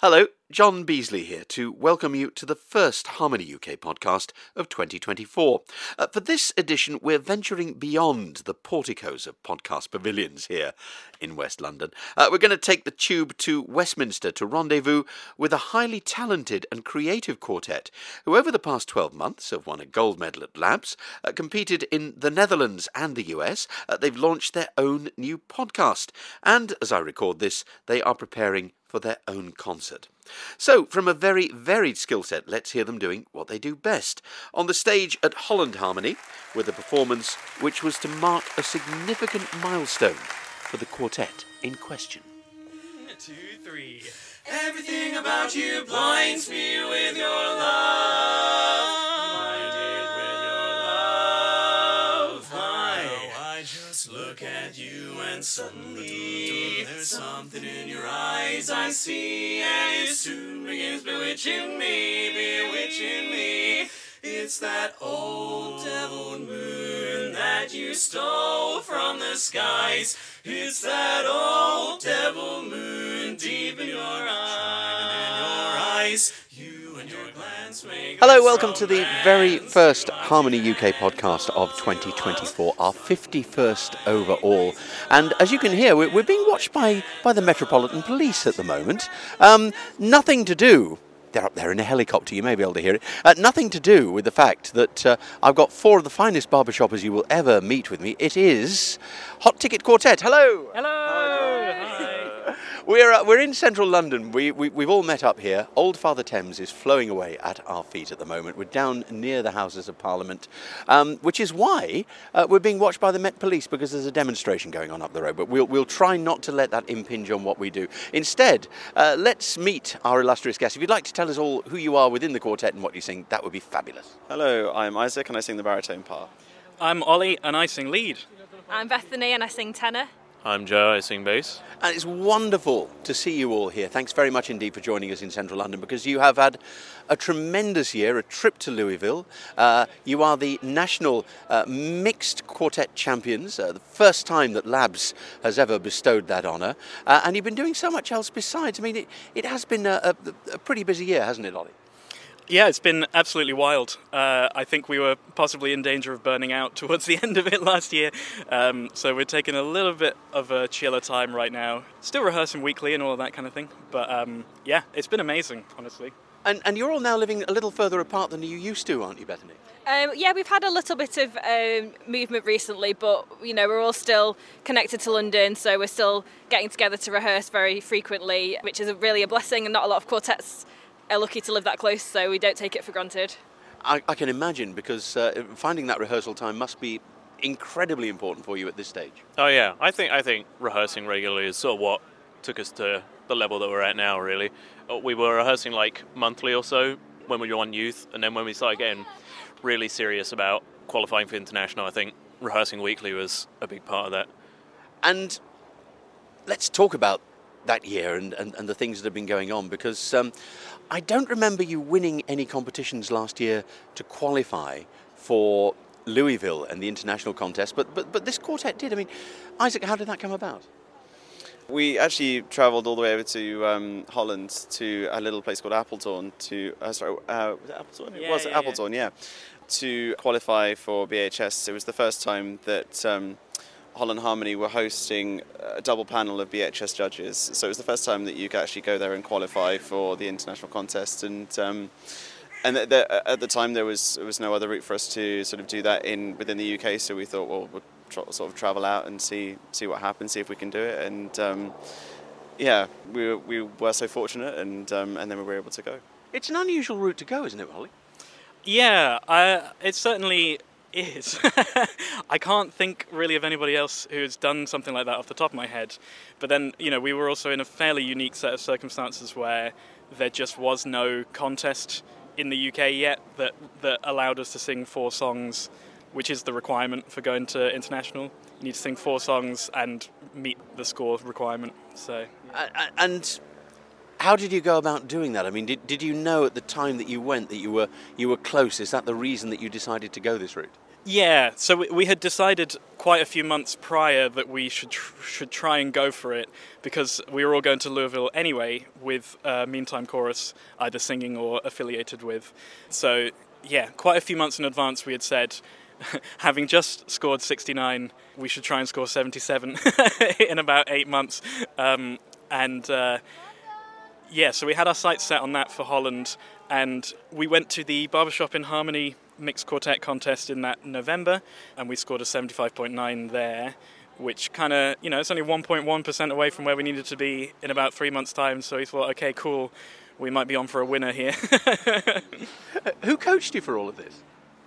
Hello, John Beasley here to welcome you to the first Harmony UK podcast of 2024. Uh, for this edition, we're venturing beyond the porticos of podcast pavilions here in West London. Uh, we're going to take the tube to Westminster to rendezvous with a highly talented and creative quartet who, over the past 12 months, have won a gold medal at LABBS, uh, competed in the Netherlands and the US. Uh, they've launched their own new podcast, and as I record this, they are preparing for their own concert. So, from a very varied skill set, let's hear them doing what they do best. On the stage at Holland Harmony, with a performance which was to mark a significant milestone for the quartet in question. Two, three. Everything about you blinds me with your love. Blinded with your love. I just look at you and suddenly there's something in your eyes I see, and it soon begins bewitching me, bewitching me. It's that old devil moon that you stole from the skies. It's that old devil moon deep in your eyes. In your eyes, you and your glance make Hello, welcome to the very first Harmony UK podcast of 2024, our 51st overall. And as you can hear, we're, we're being watched by, by the Metropolitan Police at the moment. Um, nothing to do. They're up there in a helicopter, you may be able to hear it. Uh, nothing to do with the fact that uh, I've got four of the finest barbershoppers you will ever meet with me. It is Hot Ticket Quartet. Hello! Hello. We're, uh, we're in central London. We, we, we've all met up here. Old Father Thames is flowing away at our feet at the moment. We're down near the Houses of Parliament, um, which is why uh, we're being watched by the Met Police because there's a demonstration going on up the road. But we'll, we'll try not to let that impinge on what we do. Instead, uh, let's meet our illustrious guest. If you'd like to tell us all who you are within the quartet and what you sing, that would be fabulous. Hello, I'm Isaac and I sing the baritone part. I'm Ollie and I sing lead. I'm Bethany and I sing tenor. I'm Joe, I sing bass. And it's wonderful to see you all here. Thanks very much indeed for joining us in central London because you have had a tremendous year, a trip to Louisville. Uh, you are the national uh, mixed quartet champions, uh, the first time that LABBS has ever bestowed that honour. Uh, and you've been doing so much else besides. I mean, it, it has been a, a, a pretty busy year, hasn't it, Ollie? Yeah, it's been absolutely wild. Uh, I think we were possibly in danger of burning out towards the end of it last year. Um, so we're taking a little bit of a chiller time right now. Still rehearsing weekly and all of that kind of thing. But um, yeah, it's been amazing, honestly. And, and you're all now living a little further apart than you used to, aren't you, Bethany? Um, yeah, we've had a little bit of um, movement recently, but you know we're all still connected to London, so we're still getting together to rehearse very frequently, which is a, really a blessing. And not a lot of quartets are lucky to live that close, so we don't take it for granted. I, I can imagine because uh, finding that rehearsal time must be incredibly important for you at this stage. Oh yeah, I think I think rehearsing regularly is sort of what took us to the level that we're at now. Really, Uh, we were rehearsing like monthly or so when we were on youth, and then when we started getting really serious about qualifying for international, I think rehearsing weekly was a big part of that. And let's talk about that year and, and, and the things that have been going on because um, I don't remember you winning any competitions last year to qualify for Louisville and the international contest, but, but, but this quartet did. I mean, Isaac, how did that come about? We actually travelled all the way over to um, Holland to a little place called Appleton to uh, sorry, uh, was it Appleton? it was yeah, yeah. Yeah. To qualify for BHS, it was the first time that um, Holland Harmony were hosting a double panel of BHS judges. So it was the first time that you could actually go there and qualify for the international contest. And um, and th- th- at the time there was there was no other route for us to sort of do that in within the UK. So we thought, well, we'll tr- sort of travel out and see see what happens, see if we can do it. And um, yeah, we were, we were so fortunate, and um, and then we were able to go. It's an unusual route to go, isn't it, Ollie? Yeah, I, it certainly is. I can't think really of anybody else who has done something like that off the top of my head. But then, you know, we were also in a fairly unique set of circumstances where there just was no contest in the UK yet that, that allowed us to sing four songs, which is the requirement for going to international. You need to sing four songs and meet the score requirement. So, Uh, and how did you go about doing that? I mean, did, did you know at the time that you went that you were you were close? Is that the reason that you decided to go this route? Yeah, so we, had decided quite a few months prior that we should tr- should try and go for it because we were all going to Louisville anyway with uh, Meantime Chorus either singing or affiliated with. So yeah, quite a few months in advance we had said. Having just scored 69, we should try and score 77 in about eight months. Um, and uh, yeah, so we had our sights set on that for Holland, and we went to the Barbershop in Harmony mixed quartet contest in that November, and we scored a 75.9 there, which kind of, you know, it's only 1.1% away from where we needed to be in about three months' time. So we thought, okay, cool, we might be on for a winner here. Who coached you for all of this?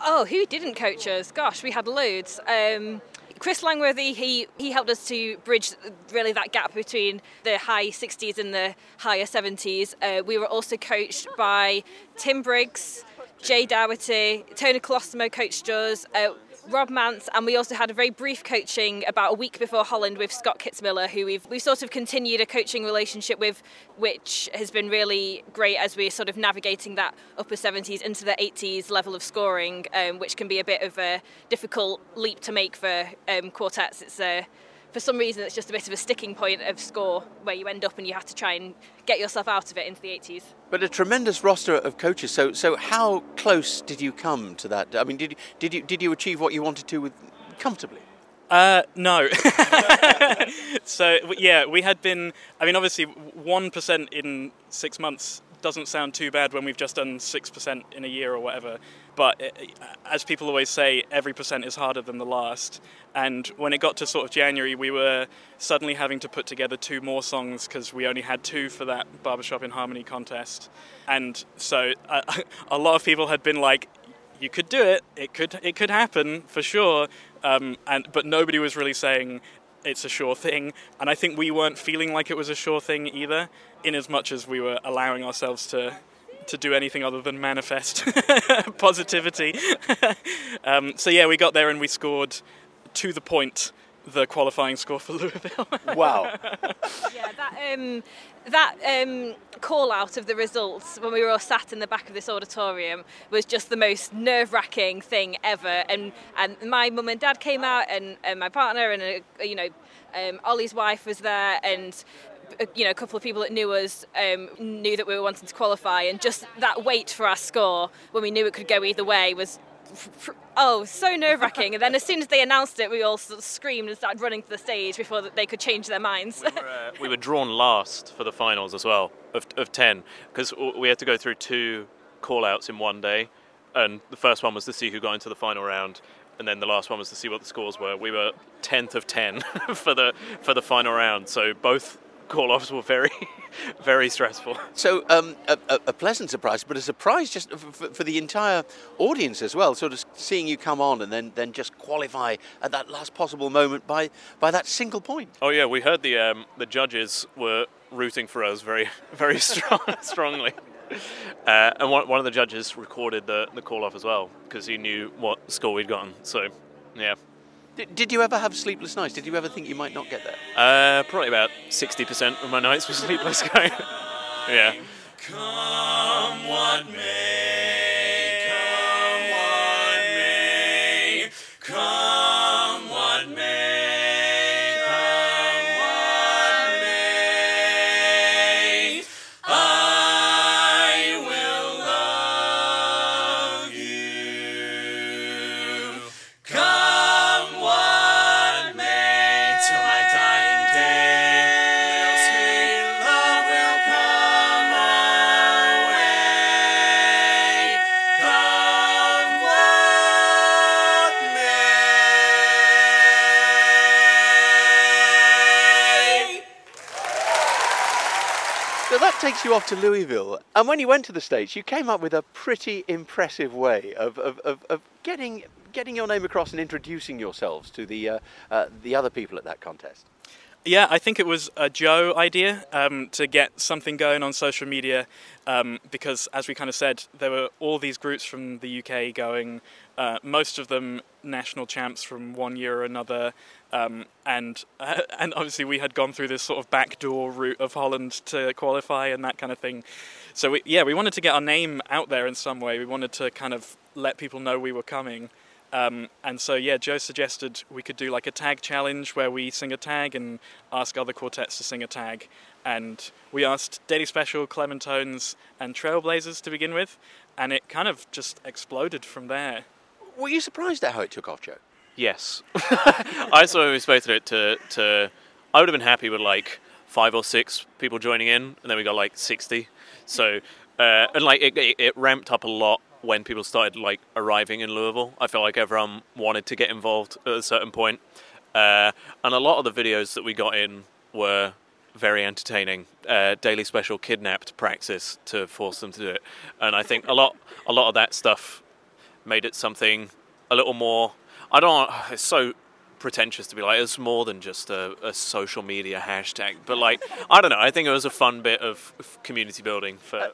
Oh, who didn't coach us? Gosh, we had loads. Um, Chris Langworthy, he, he helped us to bridge really that gap between the high 60s and the higher 70s. Uh, we were also coached by Tim Briggs, Jay Dougherty, Tony Colosimo coached us, uh, Rob Mance, and we also had a very brief coaching about a week before Holland with Scott Kitzmiller, who we've we've sort of continued a coaching relationship with, which has been really great as we're sort of navigating that upper 70s into the 80s level of scoring, um, which can be a bit of a difficult leap to make for um, quartets. It's a for some reason it's just a bit of a sticking point of score where you end up and you have to try and get yourself out of it into the 80s. But a tremendous roster of coaches. So, so how close did you come to that? I mean, did you, did you did you achieve what you wanted to with comfortably? Uh, no. so yeah, we had been. I mean, obviously, one percent in six months doesn't sound too bad when we've just done six percent in a year or whatever. But uh, as people always say, every percent is harder than the last. And when it got to sort of January, we were suddenly having to put together two more songs because we only had two for that Barbershop in Harmony contest. And so uh, a lot of people had been like, you could do it. It could it could happen for sure. Um, and but nobody was really saying it's a sure thing. And I think we weren't feeling like it was a sure thing either, in as much as we were allowing ourselves to to do anything other than manifest positivity. um, so yeah, we got there and we scored to the point the qualifying score for Louisville. Wow. yeah, that um, that um, call out of the results when we were all sat in the back of this auditorium was just the most nerve wracking thing ever. And and my mum and dad came out, and, and my partner, and uh, you know, um, Ollie's wife was there, and uh, you know, a couple of people that knew us um, knew that we were wanting to qualify, and just that wait for our score when we knew it could go either way was oh, so nerve wracking. And then as soon as they announced it, we all sort of screamed and started running to the stage before they could change their minds. we, were, uh, we were drawn last for the finals as well of, of 10 because we had to go through two call outs in one day. And the first one was to see who got into the final round. And then the last one was to see what the scores were. We were 10th of 10 for the for the final round. So both call offs were very, very stressful. So um, a, a, pleasant surprise, but a surprise just for, for, the entire audience as well. Sort of seeing you come on and then, then just qualify at that last possible moment by by that single point. Oh yeah, we heard the um, the judges were rooting for us very very strong, strongly. Uh, and one, one of the judges recorded the, the call off as well because he knew what score we'd gotten. So, yeah, did, did you ever have sleepless nights? Did you ever think you might not get there? Uh, probably about 60% of my nights were sleepless yeah. Come what may, you off to Louisville. And when you went to the States, you came up with a pretty impressive way of, of, of, of getting, getting your name across and introducing yourselves to the, uh, uh, the other people at that contest. Yeah, I think it was a Joe idea um, to get something going on social media um, because, as we kind of said, there were all these groups from the UK going, uh, most of them national champs from one year or another, um, and uh, and obviously we had gone through this sort of backdoor route of Holland to qualify and that kind of thing. So we, yeah, we wanted to get our name out there in some way. We wanted to kind of let people know we were coming. Um, and so, yeah, Joe suggested we could do like a tag challenge where we sing a tag and ask other quartets to sing a tag. And we asked Daily Special, Clementones, and Trailblazers to begin with, and it kind of just exploded from there. Were you surprised at how it took off, Joe? Yes. I sort of expected it to, to. I would have been happy with like five or six people joining in, and then we got like 60. So, uh, and like it, it, it ramped up a lot when people started like arriving in Louisville. I felt like everyone wanted to get involved at a certain point. Uh, and a lot of the videos that we got in were very entertaining. Uh, daily special kidnapped praxis to force them to do it, and I think a lot, a lot of that stuff made it something a little more. I don't. It's so pretentious to be like it's more than just a, a social media hashtag, but like I don't know. I think it was a fun bit of community building for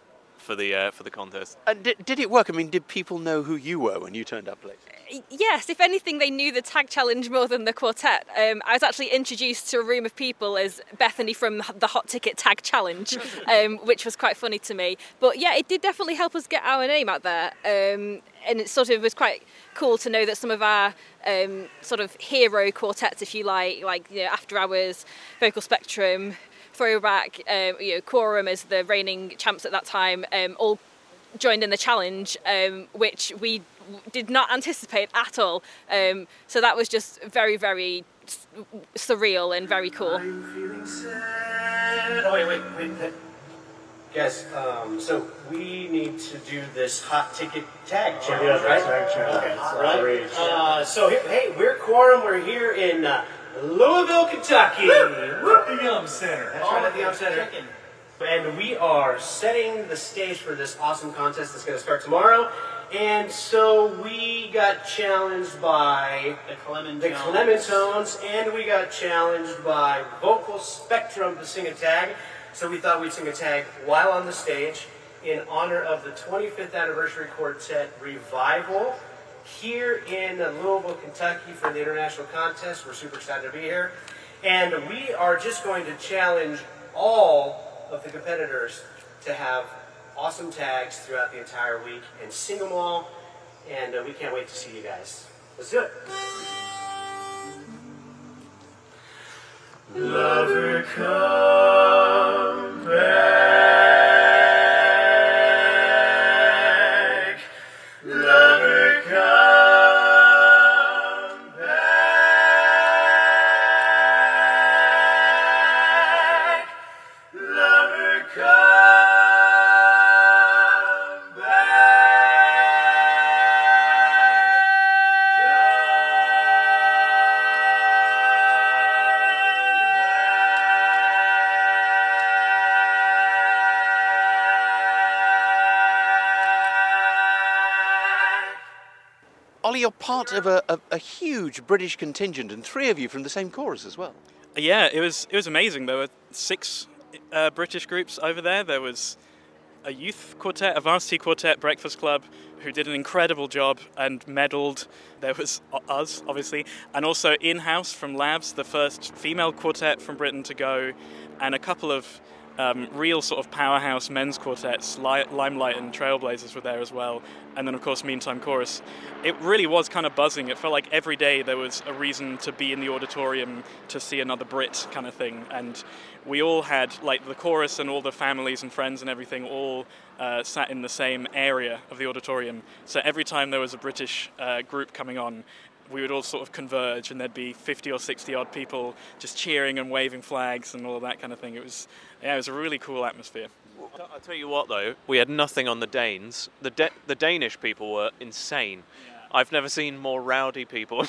for the uh, for the contest. And did, did it work? I mean, did people know who you were when you turned up late? Yes, if anything, they knew the tag challenge more than the quartet. Um, I was actually introduced to a room of people as Bethany from the Hot Ticket Tag Challenge, um, which was quite funny to me. But yeah, it did definitely help us get our name out there. Um, and it sort of was quite cool to know that some of our um, sort of hero quartets, if you like, like you know, After Hours, Vocal Spectrum, Throwback, um, you know, Quorum as the reigning champs at that time, um, all joined in the challenge, um, which we did not anticipate at all. Um, so that was just very, very s- surreal and very cool. I'm sad. Oh, wait, wait, wait. wait. Guys, um, so we need to do this hot ticket tag challenge, yeah, right? tag challenge. Okay, It's all right. outrageous. Uh, so, hey, we're Quorum. We're here in uh, Louisville, Kentucky. The Yum Center. That's right at the Yum Center. And we are setting the stage for this awesome contest that's going to start tomorrow. And so we got challenged by The Clementones. the Clementones, and we got challenged by Vocal Spectrum to sing a tag. So we thought we'd sing a tag while on the stage in honor of the 25th anniversary quartet revival here in Louisville, Kentucky for the international contest. We're super excited to be here. And we are just going to challenge all of the competitors to have awesome tags throughout the entire week and sing them all. And uh, we can't wait to see you guys. Let's do it. Lover, come part of a, a, a huge British contingent, and three of you from the same chorus as well. Yeah, it was it was amazing. There were six uh, British groups over there. There was a youth quartet, a varsity quartet, Breakfast Club, who did an incredible job and medalled. There was us, obviously, and also in-house from LABBS, the first female quartet from Britain to go, and a couple of um, real sort of powerhouse men's quartets, Li- Limelight and Trailblazers were there as well, and then of course Meantime Chorus. It really was kind of buzzing. It felt like every day there was a reason to be in the auditorium to see another Brit kind of thing, and we all had like the chorus and all the families and friends and everything all uh, sat in the same area of the auditorium. So every time there was a British uh, group coming on, we would all sort of converge, and there'd be 50 or 60 odd people just cheering and waving flags and all that kind of thing. It was, yeah, it was a really cool atmosphere. I'll tell you what, though, we had nothing on the Danes. The da- the Danish people were insane. I've never seen more rowdy people.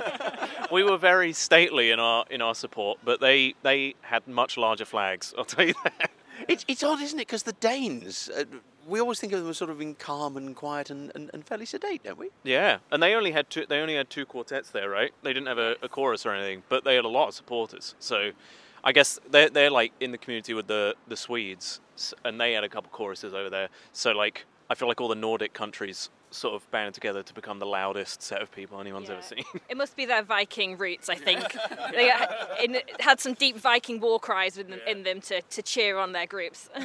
we were very stately in our in our support, but they they had much larger flags. I'll tell you that. It's, it's odd, isn't it? Because the Danes, uh, we always think of them as sort of being calm and quiet and, and, and fairly sedate, don't we? Yeah, and they only had two. They only had two quartets there, right? They didn't have a, a chorus or anything, but they had a lot of supporters. So, I guess they're they're like in the community with the the Swedes, and they had a couple choruses over there. So, like, I feel like all the Nordic countries sort of banded together to become the loudest set of people anyone's ever seen. It must be their Viking roots, I think. they uh, it had some deep Viking war cries in them, in them to, to cheer on their groups.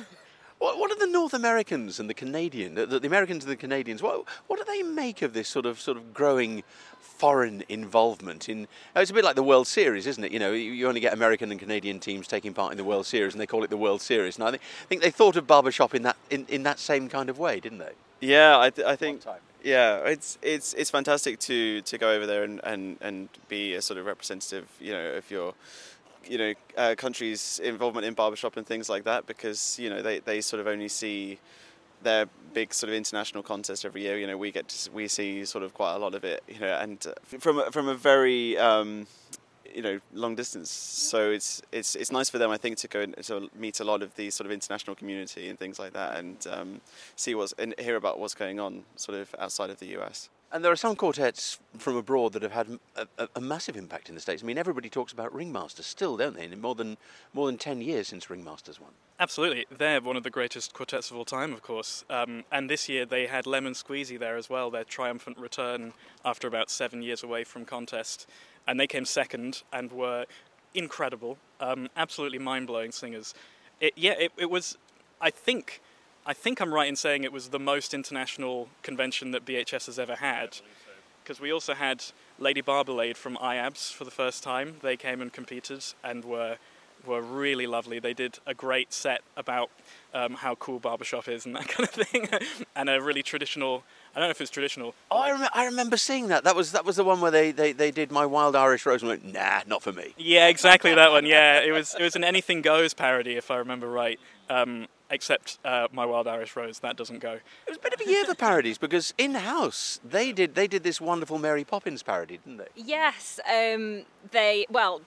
What, what are the North Americans and the Canadian, the, the Americans and the Canadians, what what do they make of this sort of sort of growing foreign involvement in? oh, It's a bit like the World Series, isn't it? You know, you you only get American and Canadian teams taking part in the World Series, and they call it the World Series. And I think, I think they thought of barbershop in that in, in that same kind of way, didn't they? Yeah, I, th- I think. Yeah, it's it's it's fantastic to to go over there and, and, and be a sort of representative, you know, of your, you know, uh, country's involvement in barbershop and things like that, because you know they, they sort of only see their big sort of international contest every year. You know, we get to, we see sort of quite a lot of it. You know, and uh, from from a very um, you know long distance. So it's it's it's nice for them, I think, to go and to meet a lot of the sort of international community and things like that, and um, see what's and hear about what's going on sort of outside of the US. And there are some quartets from abroad that have had a, a, a massive impact in the states. I mean, everybody talks about Ringmasters still, don't they? In more than more than ten years since Ringmasters won. Absolutely, they're one of the greatest quartets of all time, of course. Um, and this year they had Lemon Squeezy there as well, their triumphant return after about seven years away from contest. And they came second and were incredible, um, absolutely mind-blowing singers. It, yeah, it, it was. I think, I think I'm right in saying it was the most international convention that BHS has ever had. Because we also had Lady Barbalade from IABS for the first time. They came and competed and were were really lovely. They did a great set about um, how cool barbershop is and that kind of thing, and a really traditional. I don't know if it's traditional. Oh, I, rem- I remember seeing that. That was that was the one where they, they, they did my Wild Irish Rose and went, nah, not for me. Yeah, exactly that one. Yeah, it was it was an Anything Goes parody, if I remember right. Um, except uh, my Wild Irish Rose, that doesn't go. It was a bit of a year for parodies because in house they did they did this wonderful Mary Poppins parody, didn't they? Yes, um, they well,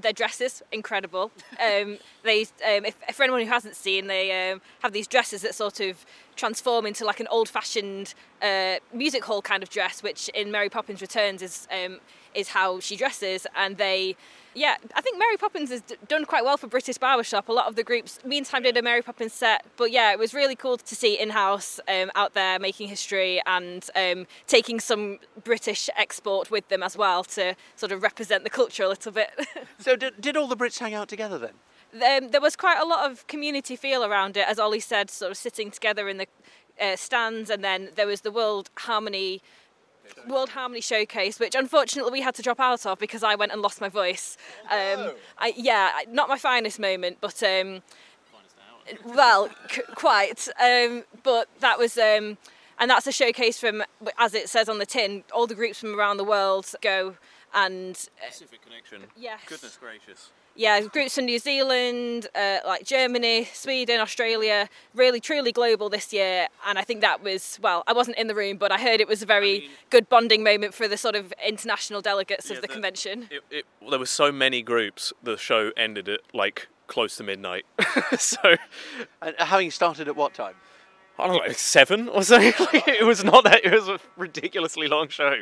their dresses incredible. Um, they, um, if, for anyone who hasn't seen, they um, have these dresses that sort of transform into like an old-fashioned uh, music hall kind of dress, which in Mary Poppins Returns is um, is how she dresses, and they. Yeah, I think Mary Poppins has d- done quite well for British Barbershop. A lot of the groups, meantime, did a Mary Poppins set. But yeah, it was really cool to see in house um, out there making history and um, taking some British export with them as well to sort of represent the culture a little bit. So did, did all the Brits hang out together then? um, there was quite a lot of community feel around it, as Ollie said, sort of sitting together in the uh, stands, and then there was the World Harmony. World Harmony Showcase, which unfortunately we had to drop out of because I went and lost my voice. Um, I, yeah, not my finest moment, but um, well, c- quite. Um, but that was, um, and that's a showcase from, as it says on the tin, all the groups from around the world go and Pacific Connection. Yes. Goodness gracious. Yeah, groups from New Zealand, uh, like Germany, Sweden, Australia, really truly global this year. And I think that was, well, I wasn't in the room, but I heard it was a very mean- good bonding moment for the sort of international delegates Yeah, of the the- convention. It, it, well, there were so many groups. The show ended at like close to midnight. so And having started at what time? I don't know, like seven or something. Like, it was not that. It was a ridiculously long show.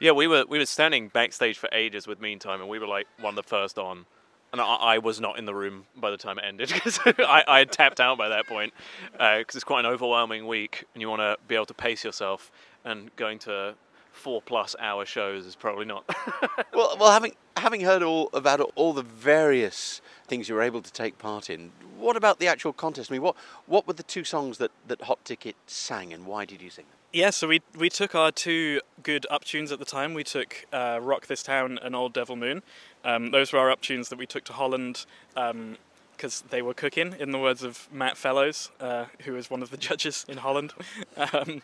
Yeah, we were we were standing backstage for ages with Meantime, and we were like one of the first on. And I, I was not in the room by the time it ended because I, I had tapped out by that point because it's quite an overwhelming week, and you want to be able to pace yourself. And going to four plus hour shows is probably not. Well, well, having having heard all about all the various things you were able to take part in, what about the actual contest? I mean, what what were the two songs that, that Hot Ticket sang, and why did you sing them? Yeah, so we we took our two good up tunes at the time. We took uh, "Rock This Town" and "Old Devil Moon." Um, those were our up tunes that we took to Holland because they were cooking, in the words of Matt Fellows, uh, who is one of the judges in Holland. um,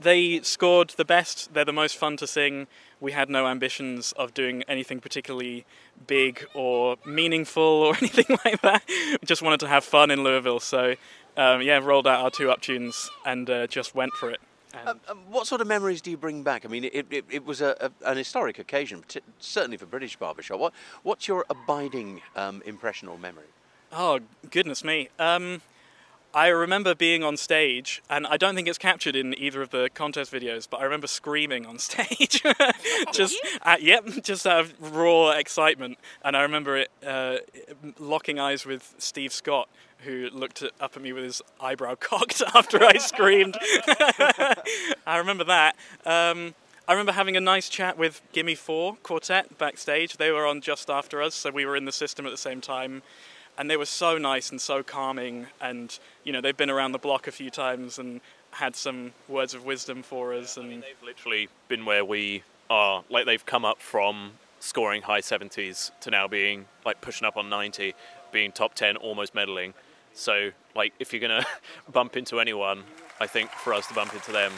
they scored the best. They're the most fun to sing. We had no ambitions of doing anything particularly big or meaningful or anything like that. We just wanted to have fun in Louisville. So, um, yeah, rolled out our two up tunes and uh, just went for it. And Um, um, what sort of memories do you bring back? I mean, it, it, it was a, a, an historic occasion, certainly for British barbershop. What what's your abiding um, impression or memory? Oh goodness me! Um, I remember being on stage, and I don't think it's captured in either of the contest videos. But I remember screaming on stage, just uh, yep, just out of raw excitement. And I remember it uh, locking eyes with Steve Scott, who looked up at me with his eyebrow cocked after I screamed. I remember that. Um, I remember having a nice chat with Gimme Four Quartet backstage. They were on just after us, so we were in the system at the same time. and they were so nice and so calming. And you know, they've been around the block a few times and had some words of wisdom for us. And They've literally been where we are. Like they've come up from scoring high 70s to now being like pushing up on 90, being top 10, almost medaling. So like if you're gonna bump into anyone, I think for us to bump into them,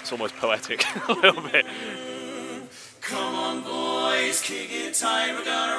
it's almost poetic a little bit. Come on, boys, kick it tight. We're gonna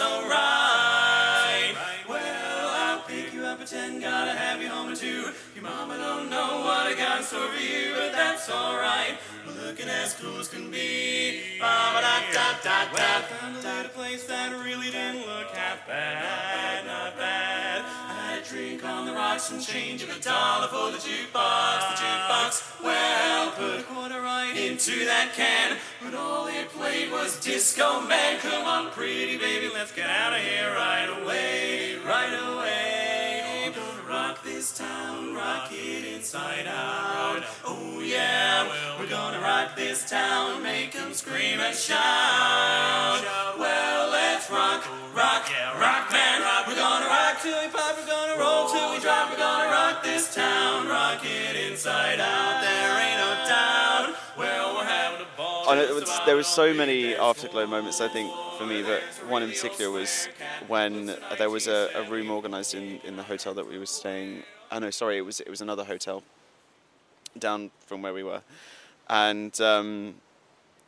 just looked so right. Well, I'll pick you up at ten, gotta have you home at two. Your mama don't know what I got in store for you, but that's alright. Looking as cool as can be. Ba-ba-da-da-da-da. Found a little place that really didn't look half bad, not bad. I had a drink on the rocks and change of a dollar for the jukebox, the jukebox. Well, put a quarter right into that can, but all it played was Disco Man. Come on, pretty baby, let's get out of here right away, right away. Gonna rock this town, rock it inside out. Oh yeah, we're gonna rock this town, make 'em scream and shout. Well, let's rock, rock, rock, man. We're gonna rock till we pop, we're gonna roll till we drop, we're gonna rock this town, rock it inside out. Was, there was so many afterglow moments, I think, for me, but one in particular was when there was a, a room organised in, in the hotel that we were staying. Oh no, sorry, it was it was another hotel down from where we were, and um,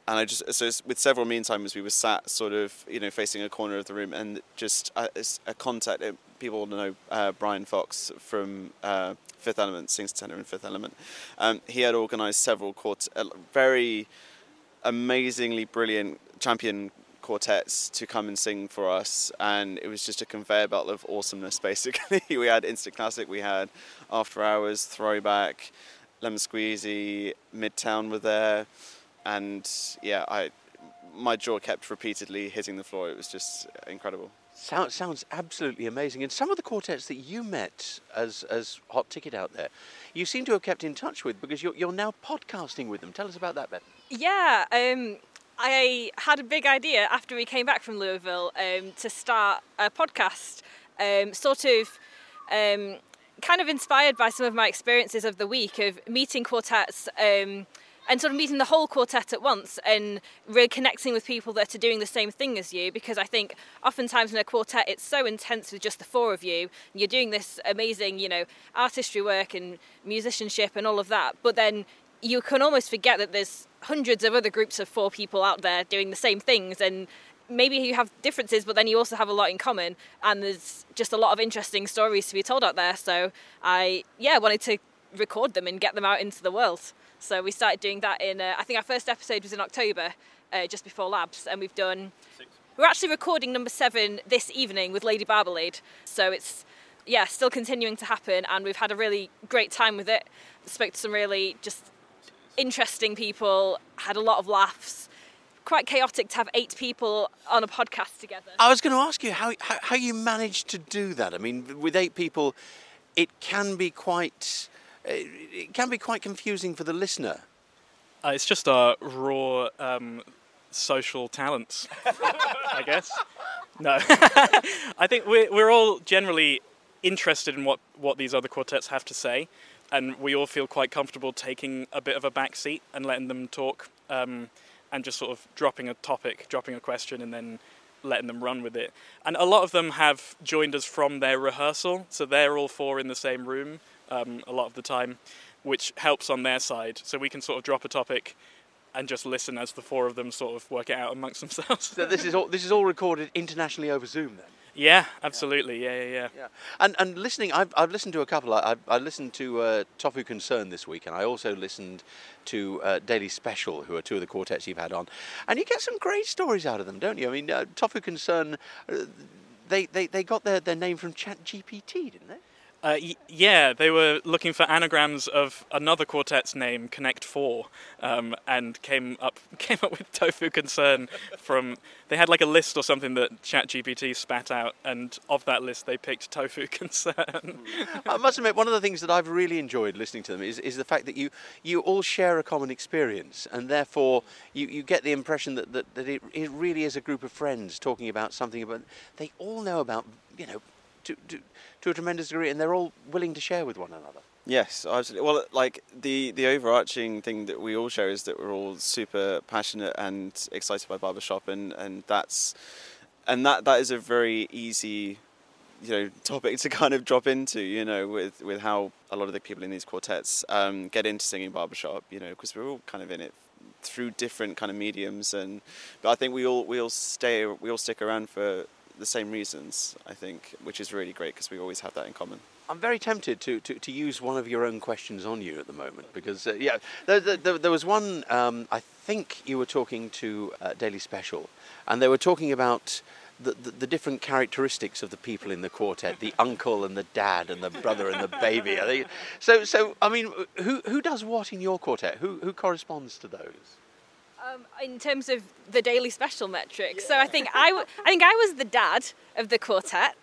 and I just so with several meantimers we were sat sort of you know facing a corner of the room and just uh, it's a contact. Uh, people know uh, Brian Fox from uh, Fifth Element, sings tenor in Fifth Element. Um, he had organised several quart- uh, very amazingly brilliant champion quartets to come and sing for us and it was just a conveyor belt of awesomeness basically. We had instant classic we had after hours throwback lemon squeezy midtown were there and yeah i my jaw kept repeatedly hitting the floor. It was just incredible Sounds, sounds absolutely amazing. And some of the quartets that you met as, as Hot Ticket out there, you seem to have kept in touch with because you're, you're now podcasting with them. Tell us about that, Ben. Yeah, um, I had a big idea after we came back from Louisville um, to start a podcast, um, sort of um, kind of inspired by some of my experiences of the week of meeting quartets. And sort of meeting the whole quartet at once and really connecting with people that are doing the same thing as you because I think oftentimes in a quartet it's so intense with just the four of you. You're doing this amazing, you know, artistry work and musicianship and all of that, but then you can almost forget that there's hundreds of other groups of four people out there doing the same things and maybe you have differences but then you also have a lot in common and there's just a lot of interesting stories to be told out there so i yeah wanted to record them and get them out into the world so we started doing that in uh, i think our first episode was in october uh, just before LABBS and we've done we're actually recording number seven this evening with lady barbalade so it's yeah still continuing to happen and we've had a really great time with it spoke to some really just interesting people, had a lot of laughs. Quite chaotic to have eight people on a podcast together. I was going to ask you how, how, how you managed to do that. I mean, with eight people, it can be quite it can be quite confusing for the listener. Uh, it's just our raw um, social talents, I guess. No, I think we're we're all generally interested in what what these other quartets have to say, and we all feel quite comfortable taking a bit of a back seat and letting them talk, um, and just sort of dropping a topic, dropping a question, and then letting them run with it. And a lot of them have joined us from their rehearsal, so they're all four in the same room um, a lot of the time, which helps on their side. So we can sort of drop a topic and just listen as the four of them sort of work it out amongst themselves. So this is all this is all recorded internationally over Zoom then. yeah, absolutely. Yeah, yeah, yeah. Yeah, and and listening, I've, I've listened to a couple. I, I listened to uh, Tofu Concern this week, and I also listened to uh, Daily Special, who are two of the quartets you've had on, and you get some great stories out of them, don't you? I mean, uh, Tofu Concern, uh, they, they they got their, their name from Chat GPT, didn't they? Uh, y- yeah, they were looking for anagrams of another quartet's name, Connect Four, um, and came up came up with Tofu Concern from. They had like a list or something that ChatGPT spat out, and of that list, they picked Tofu Concern. I must admit, one of the things that I've really enjoyed listening to them is, is the fact that you, you all share a common experience, and therefore you, you get the impression that, that, that it, it really is a group of friends talking about something but they all know about you know to, to, to a tremendous degree, and they're all willing to share with one another. Yes, absolutely. Well, like the the overarching thing that we all share is that we're all super passionate and excited by barbershop, and and that's and that that is a very easy you know topic to kind of drop into you know with with how a lot of the people in these quartets um, get into singing barbershop you know because we're all kind of in it through different kind of mediums and but I think we all we all stay we all stick around for the same reasons I think which is really great because we always have that in common I'm very tempted to, to, to use one of your own questions on you at the moment because, uh, yeah, there, there, there was one, um, I think you were talking to uh, Daily Special, and they were talking about the, the, the different characteristics of the people in the quartet the uncle and the dad and the brother and the baby. I think- So, so I mean, who, who does what in your quartet? Who, who corresponds to those? Um, in terms of the daily special metrics, so I think I, w- I think I was the dad of the quartet.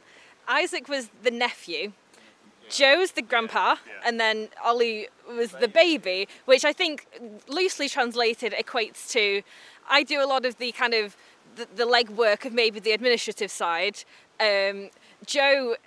Isaac was the nephew. Joe's the grandpa, and then Ollie was the baby, which I think loosely translated equates to I do a lot of the kind of the, the legwork of maybe the administrative side. Um, Joe,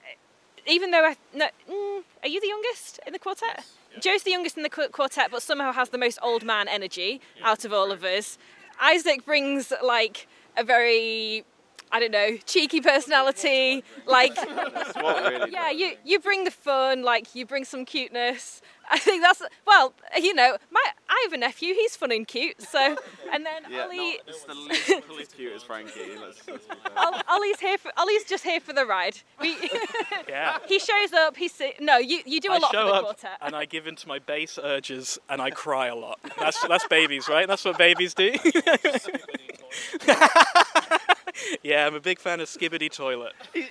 even though I, no, mm, are you the youngest in the quartet? Joe's the youngest in the quartet, but somehow has the most old man energy out of all of us. Isaac brings like a very, I don't know, cheeky personality. Like, really yeah, you you bring the fun, like you bring some cuteness. I think that's well, you know, my I have a nephew. He's fun and cute. So, and then yeah, Ollie, no, it's the least, least cute as Frankie let's, let's be fair. Ol- Ollie's here for Ollie's just here for the ride. We, yeah. he shows up. He si- no, you you do a I lot show for the up quartet. and I give in to my base urges and I cry a lot. That's that's babies, right? That's what babies do. Yeah, I'm a big fan of Skibidi Toilet.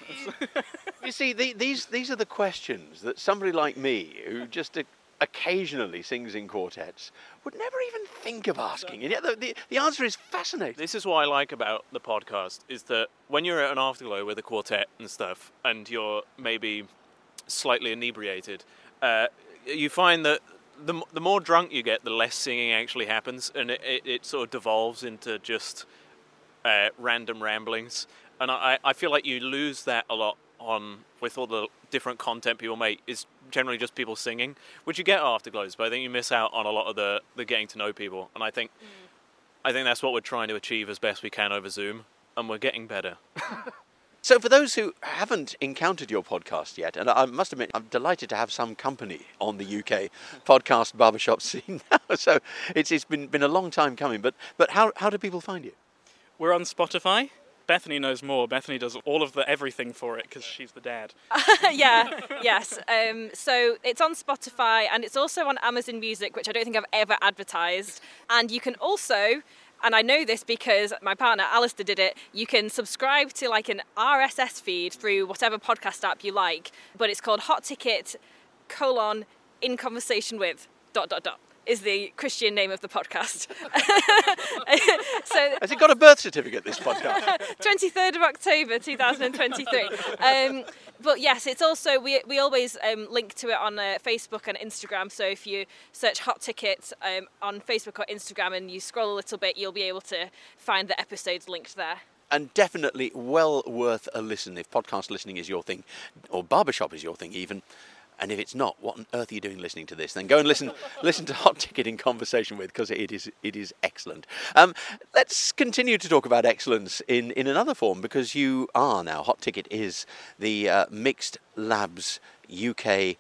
You see, the, these, these are the questions that somebody like me, who just o- occasionally sings in quartets, would never even think of asking. And yet the, the, the answer is fascinating. This is what I like about the podcast is that when you're at an afterglow with a quartet and stuff, and you're maybe slightly inebriated, uh, you find that the, the more drunk you get, the less singing actually happens, and it, it, it sort of devolves into just uh, random ramblings. And I, I feel like you lose that a lot on with all the different content people make is generally just people singing, which you get at afterglows, but I think you miss out on a lot of the, the getting to know people. And I think I think that's what we're trying to achieve as best we can over Zoom, and we're getting better. So, for those who haven't encountered your podcast yet, and I must admit, I'm delighted to have some company on the UK podcast barbershop scene now. So, it's, it's been, been a long time coming. But, but how, how do people find you? We're on Spotify. Bethany knows more. Bethany does all of the everything for it because she's the dad. yeah, yes. Um, so it's on Spotify and it's also on Amazon Music, which I don't think I've ever advertised. And you can also, and I know this because my partner Alistair did it, you can subscribe to like an RSS feed through whatever podcast app you like, but it's called Hot Ticket colon in conversation with dot dot dot is the Christian name of the podcast. so Has it got a birth certificate, this podcast? 23rd of October 2023. Um, but yes, it's also, we, we always um, link to it on uh, Facebook and Instagram. So if you search Hot Tickets um, on Facebook or Instagram and you scroll a little bit, you'll be able to find the episodes linked there. and definitely well worth a listen if podcast listening is your thing, or barbershop is your thing even. And if it's not, what on earth are you doing listening to this? Then go and listen listen to Hot Ticket in conversation with because it is it is excellent. Um, let's continue to talk about excellence in, in another form because you are now Hot Ticket is the uh, Mixed LABBS UK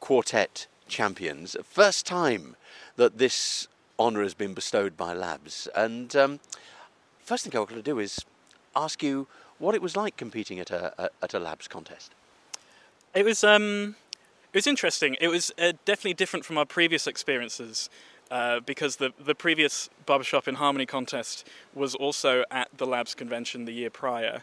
Quartet Champions. First time that this honour has been bestowed by LABBS, and um, first thing I've got to do is ask you what it was like competing at a, a at a LABBS contest. It was um, it was interesting. It was uh, definitely different from our previous experiences. uh, because the the previous barbershop in harmony contest was also at the LABBS convention the year prior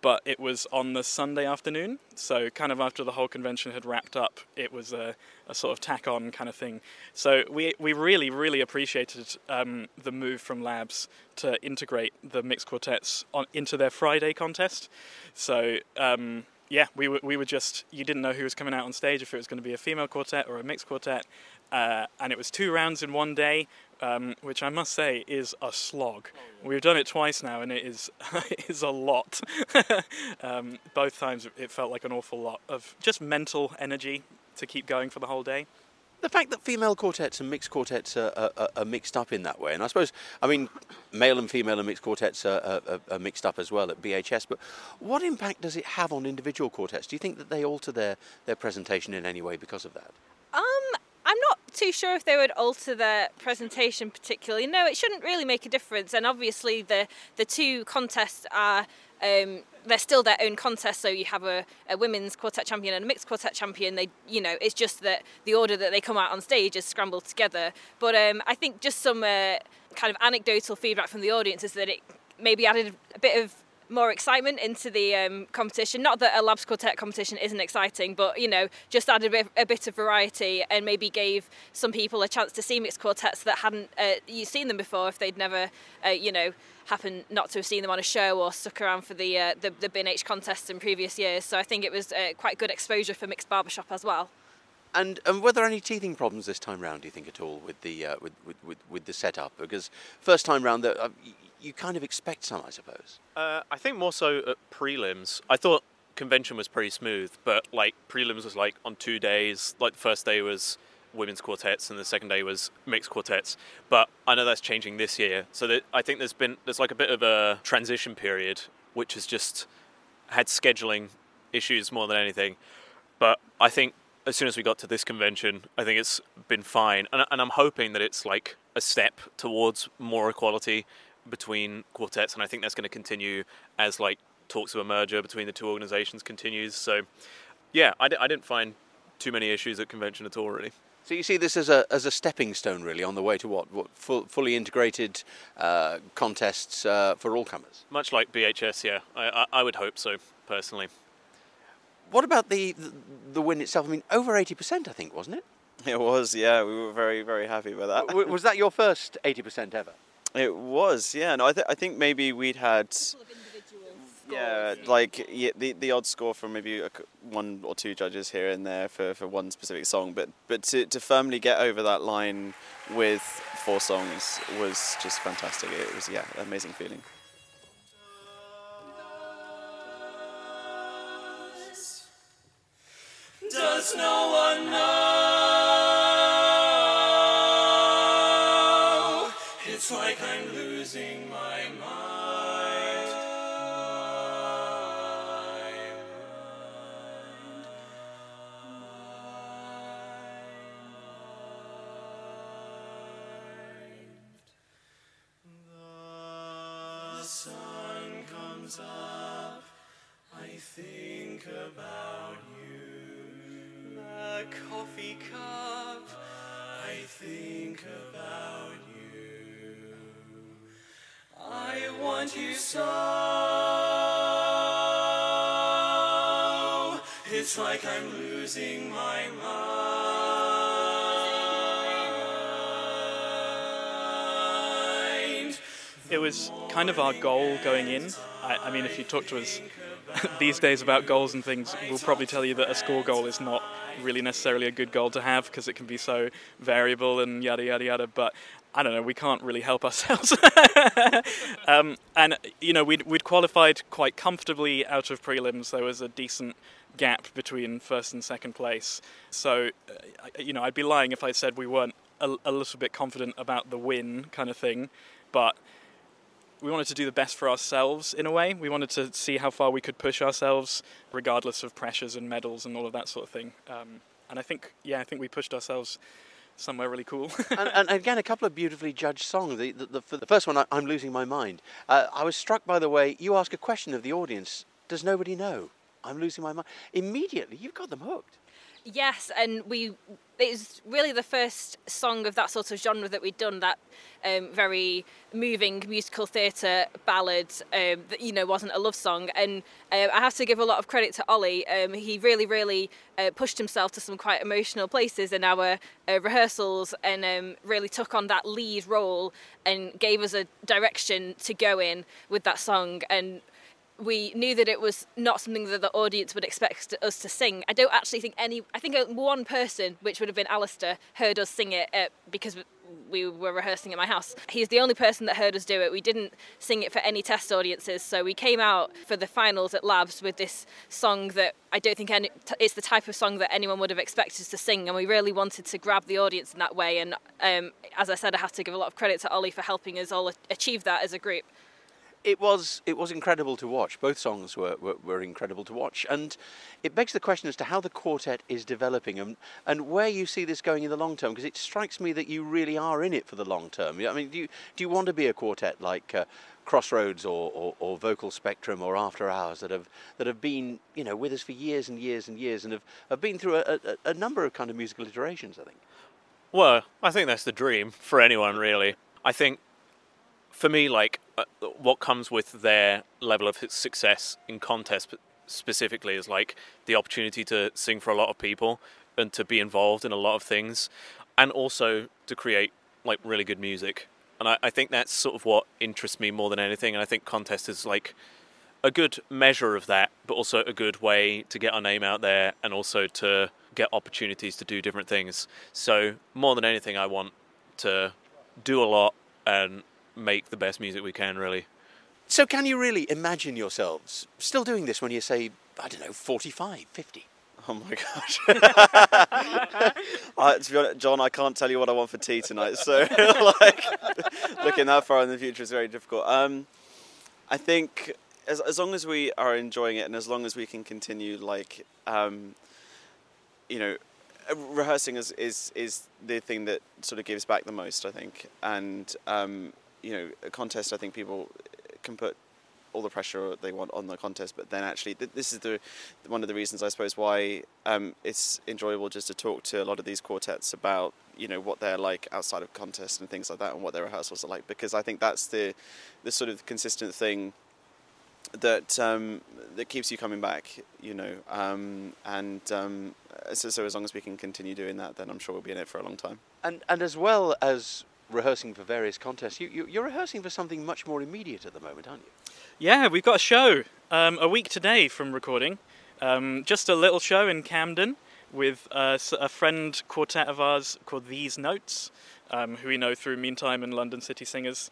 but it was on the sunday afternoon so kind of after the whole convention had wrapped up it was a, a sort of tack on kind of thing so we we really really appreciated um, the move from LABBS to integrate the mixed quartets on into their friday contest so um, yeah, we were, we were just, you didn't know who was coming out on stage, if it was going to be a female quartet or a mixed quartet. Uh, and it was two rounds in one day, um, which I must say is a slog. We've done it twice now, and it is, it is a lot. um, both times it felt like an awful lot of just mental energy to keep going for the whole day. The fact that female quartets and mixed quartets are, are, are mixed up in that way, and I suppose, I mean, male and female and mixed quartets are, are, mixed up as well at BHS, but what impact does it have on individual quartets? Do you think that they alter their, their presentation in any way because of that? Too sure if they would alter their presentation particularly. No, it shouldn't really make a difference. And obviously, the the two contests are um, they're still their own contests. So you have a, a women's quartet champion and a mixed quartet champion. They, you know, it's just that the order that they come out on stage is scrambled together. But um, I think just some uh, kind of anecdotal feedback from the audience is that it maybe added a bit of more excitement into the um, competition. Not that a LABBS quartet competition isn't exciting, but you know, just added a bit, a bit of variety and maybe gave some people a chance to see mixed quartets that hadn't uh, you seen them before if they'd never, uh, you know, happened not to have seen them on a show or stuck around for the uh, the, the BNH contests in previous years. So I think it was uh, quite good exposure for mixed barbershop as well. And, and were there any teething problems this time round? Do you think at all with the uh, with, with, with, the setup? Because first time round, uh, you kind of expect some, I suppose. Uh, I think more so at prelims. I thought convention was pretty smooth, but like prelims was like on two days. Like the first day was women's quartets and the second day was mixed quartets. But I know that's changing this year. So that I think there's been there's like a bit of a transition period, which has just had scheduling issues more than anything. But I think as soon as we got to this convention, I think it's been fine, and, and I'm hoping that it's like a step towards more equality between quartets, and I think that's going to continue as like talks of a merger between the two organizations continues. So, yeah, I d- I didn't find too many issues at convention at all, really. So you see this as a as a stepping stone, really, on the way to what what full, fully integrated uh, contests uh, for all comers. Much like BHS, yeah, I, I, I would hope so personally. What about the, the the win itself? I mean, over eighty percent, I think, wasn't it? It was, yeah. We were very, very happy with that. W- was that your first eighty percent ever? It was, yeah. No, I, th- I think maybe we'd had, yeah, like yeah, the the odd score from maybe a one or two judges here and there for, for one specific song, but but to, to firmly get over that line with four songs was just fantastic. It was yeah, an amazing feeling. Kind of our goal going in. I, I mean, if you talk to us these days about goals and things, we'll probably tell you that a score goal is not really necessarily a good goal to have because it can be so variable and yada yada yada. But I don't know, we can't really help ourselves. um, and you know, we'd, we'd qualified quite comfortably out of prelims. There was a decent gap between first and second place. So, uh, you know, I'd be lying if I said we weren't a, a little bit confident about the win, kind of thing. But we wanted to do the best for ourselves in a way. We wanted to see how far we could push ourselves, regardless of pressures and medals and all of that sort of thing. Um, and I think, yeah, I think we pushed ourselves somewhere really cool. and, and again, a couple of beautifully judged songs. The, the, the, the first one, I, I'm losing my mind. Uh, I was struck by the way you ask a question of the audience. Does nobody know? I'm losing my mind. Immediately, you've got them hooked. Yes, and we it was really the first song of that sort of genre that we'd done that um, very moving musical theatre ballad um, that you know wasn't a love song. And uh, I have to give a lot of credit to Ollie. Um, he really really uh, pushed himself to some quite emotional places in our uh, rehearsals and um, really took on that lead role and gave us a direction to go in with that song. And we knew that it was not something that the audience would expect us to sing. I don't actually think any. I think one person, which would have been Alistair, heard us sing it uh, because we were rehearsing at my house. He's the only person that heard us do it. We didn't sing it for any test audiences, so we came out for the finals at LABBS with this song that I don't think any, it's the type of song that anyone would have expected us to sing, and we really wanted to grab the audience in that way. And um, as I said, I have to give a lot of credit to Ollie for helping us all achieve that as a group it was it was incredible to watch. Both songs were, were, were, incredible to watch, and it begs the question as to how the quartet is developing and and where you see this going in the long term. Because it strikes me that you really are in it for the long term. I mean, do you do you want to be a quartet like? Uh, Crossroads or, or, or, Vocal Spectrum or After Hours that have that have been you know with us for years and years and years and have, have been through a, a, a number of kind of musical iterations. I think. Well, I think that's the dream for anyone, really. I think for me, like Uh, what comes with their level of success in contest specifically is like the opportunity to sing for a lot of people and to be involved in a lot of things, and also to create like really good music. And I, I think that's sort of what interests me more than anything. And I think contest is like a good measure of that, but also a good way to get our name out there and also to get opportunities to do different things. So more than anything, I want to do a lot and make the best music we can, really. So, can you really imagine yourselves still doing this when you say, I don't know, 45, 50? Oh my gosh. uh, to be honest, John, I can't tell you what I want for tea tonight. So, like, looking that far in the future is very difficult. Um, I think as, as long as we are enjoying it and as long as we can continue, like, um, you know, rehearsing is, is, is the thing that sort of gives back the most, I think. And um, you know, a contest, I think people can put all the pressure they want on the contest, but then actually, th- this is the one of the reasons I suppose why um, it's enjoyable just to talk to a lot of these quartets about you know what they're like outside of contest and things like that, and what their rehearsals are like, because I think that's the the sort of consistent thing that um, that keeps you coming back, you know, um, and um, so, so as long as we can continue doing that, then I'm sure we'll be in it for a long time. And and as well as rehearsing for various contests. You, you, are rehearsing for something much more immediate at the moment, aren't you? Yeah, we've got a show um, a week today from recording. Um, just a little show in Camden with uh, a friend quartet of ours called These Notes, um, who we know through Meantime and London City Singers.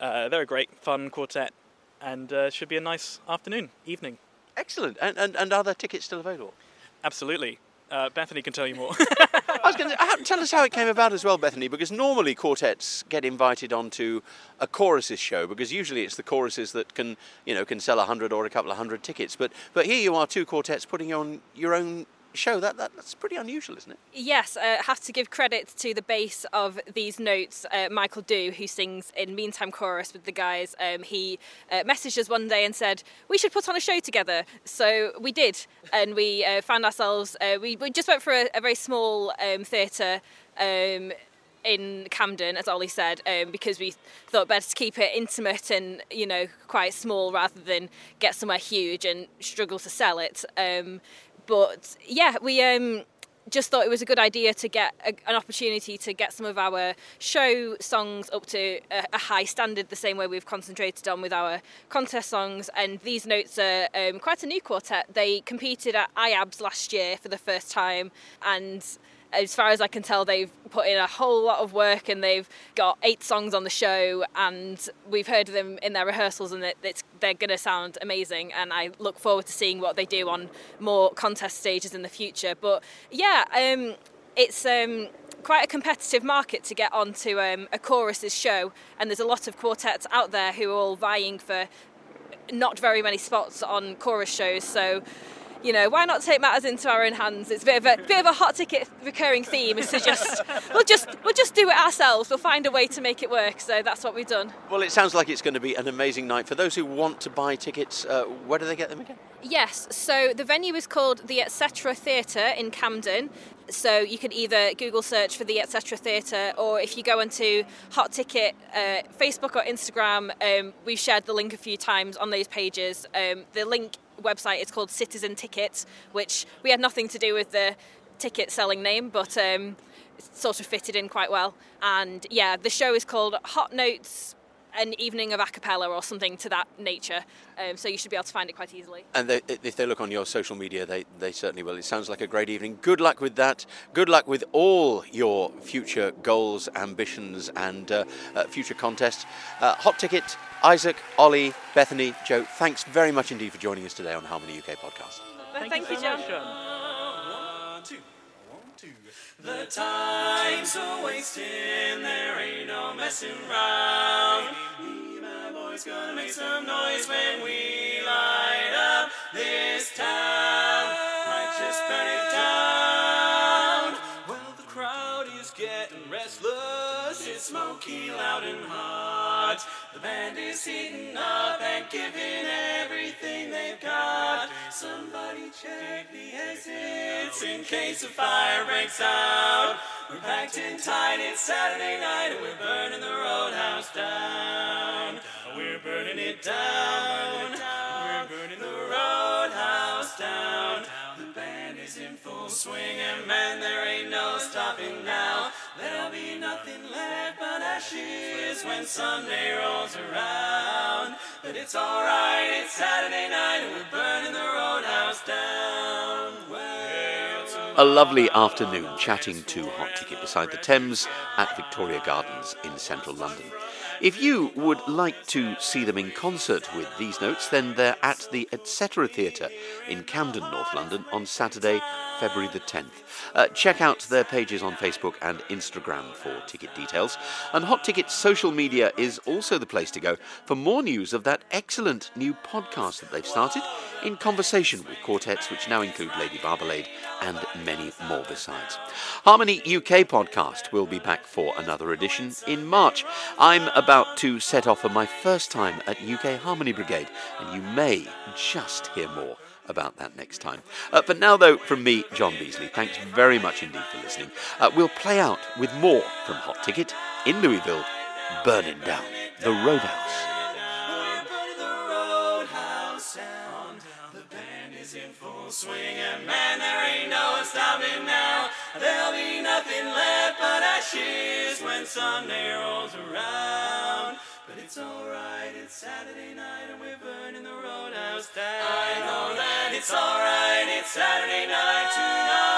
Uh, they're a great, fun quartet, and uh, should be a nice afternoon, evening. Excellent. And, and, and are there tickets still available? Absolutely. Uh, Bethany can tell you more. I was going to uh, tell us how it came about as well, Bethany, because normally quartets get invited onto a choruses show because usually it's the choruses that can, you know, can sell a hundred or a couple of hundred tickets. But but here you are, two quartets putting on your own show. That, that that's pretty unusual, isn't it? Yes, I uh, have to give credit to the bass of these notes, uh, Michael Do, who sings in Meantime Chorus with the guys. Um, he uh, messaged us one day and said we should put on a show together. So we did, and we uh, found ourselves. Uh, we, we just went for a, a very small um, theatre. Um, in Camden, as Ollie said, um, because we thought better to keep it intimate and you know quite small rather than get somewhere huge and struggle to sell it. Um, but yeah, we um, just thought it was a good idea to get a, an opportunity to get some of our show songs up to a, a, high standard, the same way we've concentrated on with our contest songs. And these notes are um, quite a new quartet. They competed at LABBS last year for the first time, and as far as I can tell, they've put in a whole lot of work and they've got eight songs on the show. And we've heard them in their rehearsals, and it, they're going to sound amazing. And I look forward to seeing what they do on more contest stages in the future. But yeah, um, it's. Um, quite a competitive market to get onto um, a chorus's show, and there's a lot of quartets out there who are all vying for not very many spots on chorus shows. So you know, why not take matters into our own hands? It's a bit of a bit of a hot ticket recurring theme. Is to just we'll just we'll just do it ourselves. We'll find a way to make it work. So that's what we've done. Well, it sounds like it's going to be an amazing night. For those who want to buy tickets, uh, where do they get them again? Yes, so the venue is called the Etc. Theatre in Camden. So you can either Google search for the Etc. Theatre, or if you go onto Hot Ticket uh, Facebook or Instagram, um, we've shared the link a few times on those pages. Um, the link website is called Citizen Tickets, which we had nothing to do with the ticket selling name, but um, sort of fitted in quite well. And yeah, the show is called Hot Notes an evening of a cappella or something to that nature. Um, so you should be able to find it quite easily. And they, if they look on your social media, they, they certainly will. It sounds like a great evening. Good luck with that. Good luck with all your future goals, ambitions, and uh, uh, future contests. Uh, hot Ticket, Isaac, Ollie, Bethany, Joe, thanks very much indeed for joining us today on Harmony UK podcast. Thank, you, so John. much, John. One, two, one, two. The time's a wasting, there ain't no messing round. Me, my boy's gonna make some noise when we light exits in case a fire breaks out. We're packed in tight, it's Saturday night, and we're burning the roadhouse down. We're burning it down. We're burning the roadhouse down. The band is in full swing, and man, there ain't no stopping now. There'll be nothing left but ashes when Sunday rolls around. But it's alright, it's Saturday night, and we're burning the roadhouse down. A lovely afternoon chatting to Hot Ticket beside the Thames at Victoria Gardens in central London. If you would like to see them in concert with these notes, then they're at the Etc. Theatre in Camden, North London on Saturday, February the 10th. Uh, check out their pages on Facebook and Instagram for ticket details. And Hot Ticket's social media is also the place to go for more news of that excellent new podcast that they've started in conversation with quartets, which now include Lady Barbalade and many more besides. Harmony UK podcast will be back for another edition in March. I'm about to set off for my first time at UK Harmony Brigade, and you may just hear more about that next time. Uh, but now, though, from me, John Beasley, thanks very much indeed for listening. Uh, we'll play out with more from Hot Ticket in Louisville, Burning Down the Roadhouse. Sunday rolls around. But it's alright, it's Saturday night, and we're burning the roadhouse down. I know that it's alright, it's Saturday night tonight.